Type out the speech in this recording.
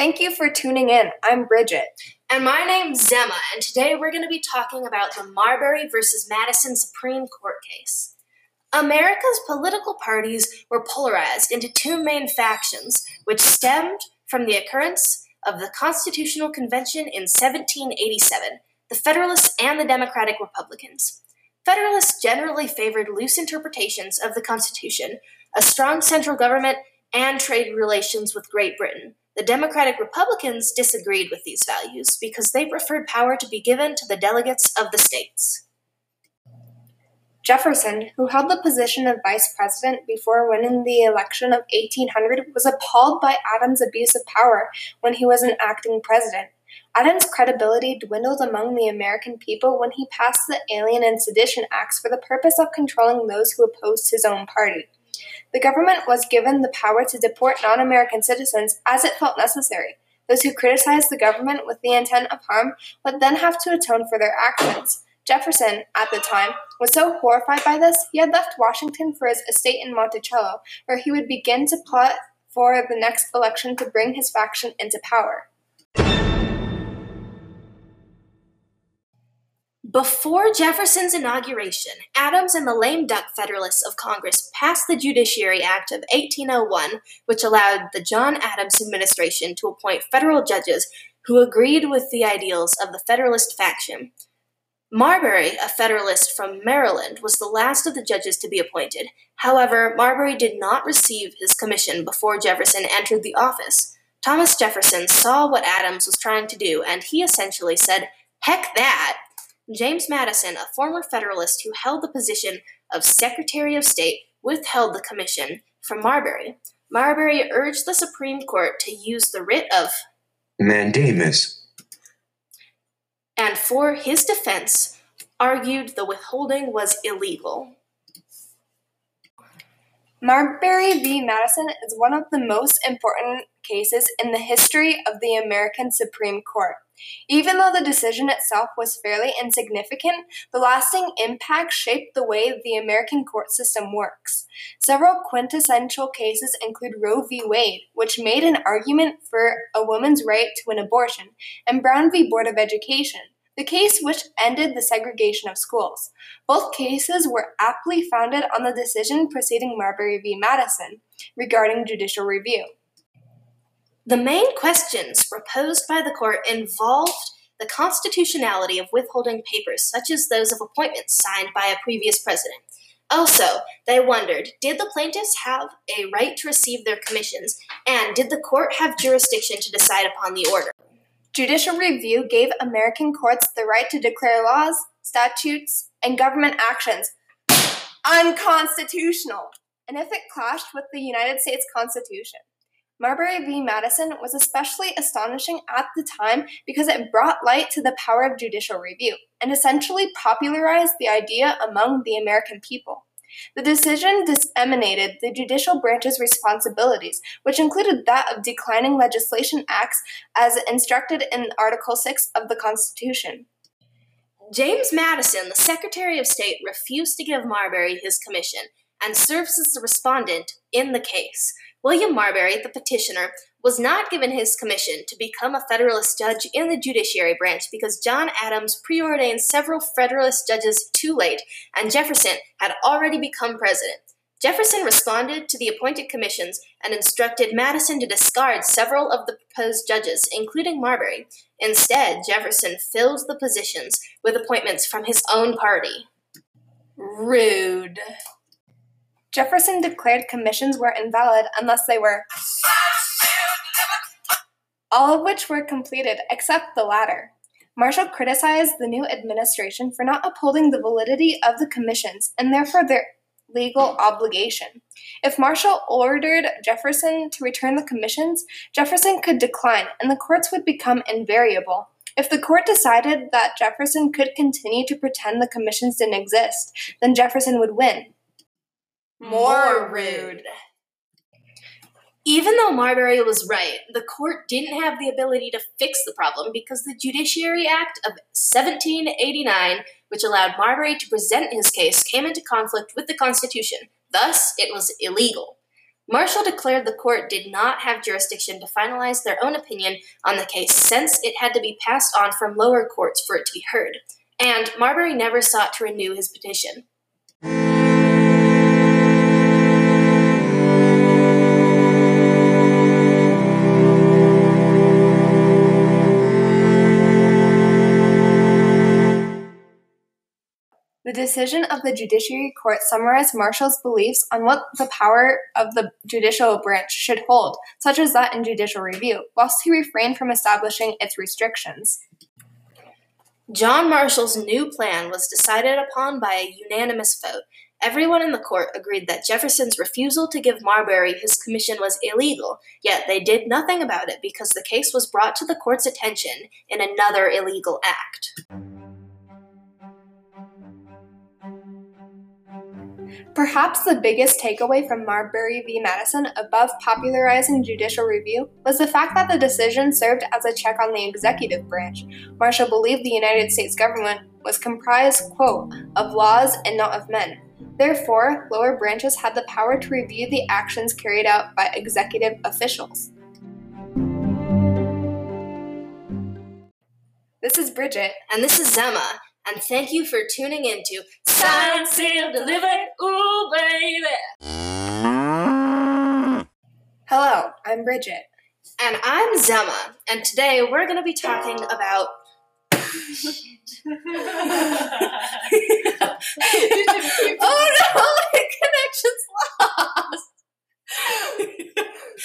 Thank you for tuning in. I'm Bridget. And my name's Zemma, and today we're going to be talking about the Marbury versus Madison Supreme Court case. America's political parties were polarized into two main factions, which stemmed from the occurrence of the Constitutional Convention in 1787 the Federalists and the Democratic Republicans. Federalists generally favored loose interpretations of the Constitution, a strong central government, and trade relations with Great Britain. The Democratic Republicans disagreed with these values because they preferred power to be given to the delegates of the states. Jefferson, who held the position of vice president before winning the election of 1800, was appalled by Adams' abuse of power when he was an acting president. Adams' credibility dwindled among the American people when he passed the Alien and Sedition Acts for the purpose of controlling those who opposed his own party. The government was given the power to deport non American citizens as it felt necessary. Those who criticized the government with the intent of harm would then have to atone for their actions. Jefferson, at the time, was so horrified by this, he had left Washington for his estate in Monticello, where he would begin to plot for the next election to bring his faction into power. Before Jefferson's inauguration, Adams and the lame duck Federalists of Congress passed the Judiciary Act of 1801, which allowed the John Adams administration to appoint federal judges who agreed with the ideals of the Federalist faction. Marbury, a Federalist from Maryland, was the last of the judges to be appointed. However, Marbury did not receive his commission before Jefferson entered the office. Thomas Jefferson saw what Adams was trying to do, and he essentially said, Heck that! James Madison, a former Federalist who held the position of Secretary of State, withheld the commission from Marbury. Marbury urged the Supreme Court to use the writ of mandamus, and for his defense, argued the withholding was illegal. Marbury v. Madison is one of the most important cases in the history of the American Supreme Court. Even though the decision itself was fairly insignificant, the lasting impact shaped the way the American court system works. Several quintessential cases include Roe v. Wade, which made an argument for a woman's right to an abortion, and Brown v. Board of Education, the case which ended the segregation of schools. Both cases were aptly founded on the decision preceding Marbury v. Madison regarding judicial review. The main questions proposed by the court involved the constitutionality of withholding papers, such as those of appointments signed by a previous president. Also, they wondered did the plaintiffs have a right to receive their commissions, and did the court have jurisdiction to decide upon the order? Judicial review gave American courts the right to declare laws, statutes, and government actions unconstitutional, and if it clashed with the United States Constitution. Marbury v. Madison was especially astonishing at the time because it brought light to the power of judicial review and essentially popularized the idea among the American people. The decision disseminated the judicial branch's responsibilities, which included that of declining legislation acts as instructed in Article 6 of the Constitution. James Madison, the Secretary of State, refused to give Marbury his commission and serves as the respondent in the case. William Marbury, the petitioner, was not given his commission to become a Federalist judge in the judiciary branch because John Adams preordained several Federalist judges too late, and Jefferson had already become president. Jefferson responded to the appointed commissions and instructed Madison to discard several of the proposed judges, including Marbury. Instead, Jefferson filled the positions with appointments from his own party. Rude. Jefferson declared commissions were invalid unless they were all of which were completed except the latter. Marshall criticized the new administration for not upholding the validity of the commissions and therefore their legal obligation. If Marshall ordered Jefferson to return the commissions, Jefferson could decline and the courts would become invariable. If the court decided that Jefferson could continue to pretend the commissions didn't exist, then Jefferson would win. More rude. Even though Marbury was right, the court didn't have the ability to fix the problem because the Judiciary Act of 1789, which allowed Marbury to present his case, came into conflict with the Constitution. Thus, it was illegal. Marshall declared the court did not have jurisdiction to finalize their own opinion on the case since it had to be passed on from lower courts for it to be heard, and Marbury never sought to renew his petition. The decision of the Judiciary Court summarized Marshall's beliefs on what the power of the judicial branch should hold, such as that in judicial review, whilst he refrained from establishing its restrictions. John Marshall's new plan was decided upon by a unanimous vote. Everyone in the court agreed that Jefferson's refusal to give Marbury his commission was illegal, yet they did nothing about it because the case was brought to the court's attention in another illegal act. Perhaps the biggest takeaway from Marbury v. Madison, above popularizing judicial review, was the fact that the decision served as a check on the executive branch. Marshall believed the United States government was comprised, quote, of laws and not of men. Therefore, lower branches had the power to review the actions carried out by executive officials. This is Bridget. And this is Zema, and thank you for tuning into Signed, Sealed, Delivered, Ooh Baby! Hello, I'm Bridget. And I'm Zema, and today we're going to be talking about. oh no, my connection's lost!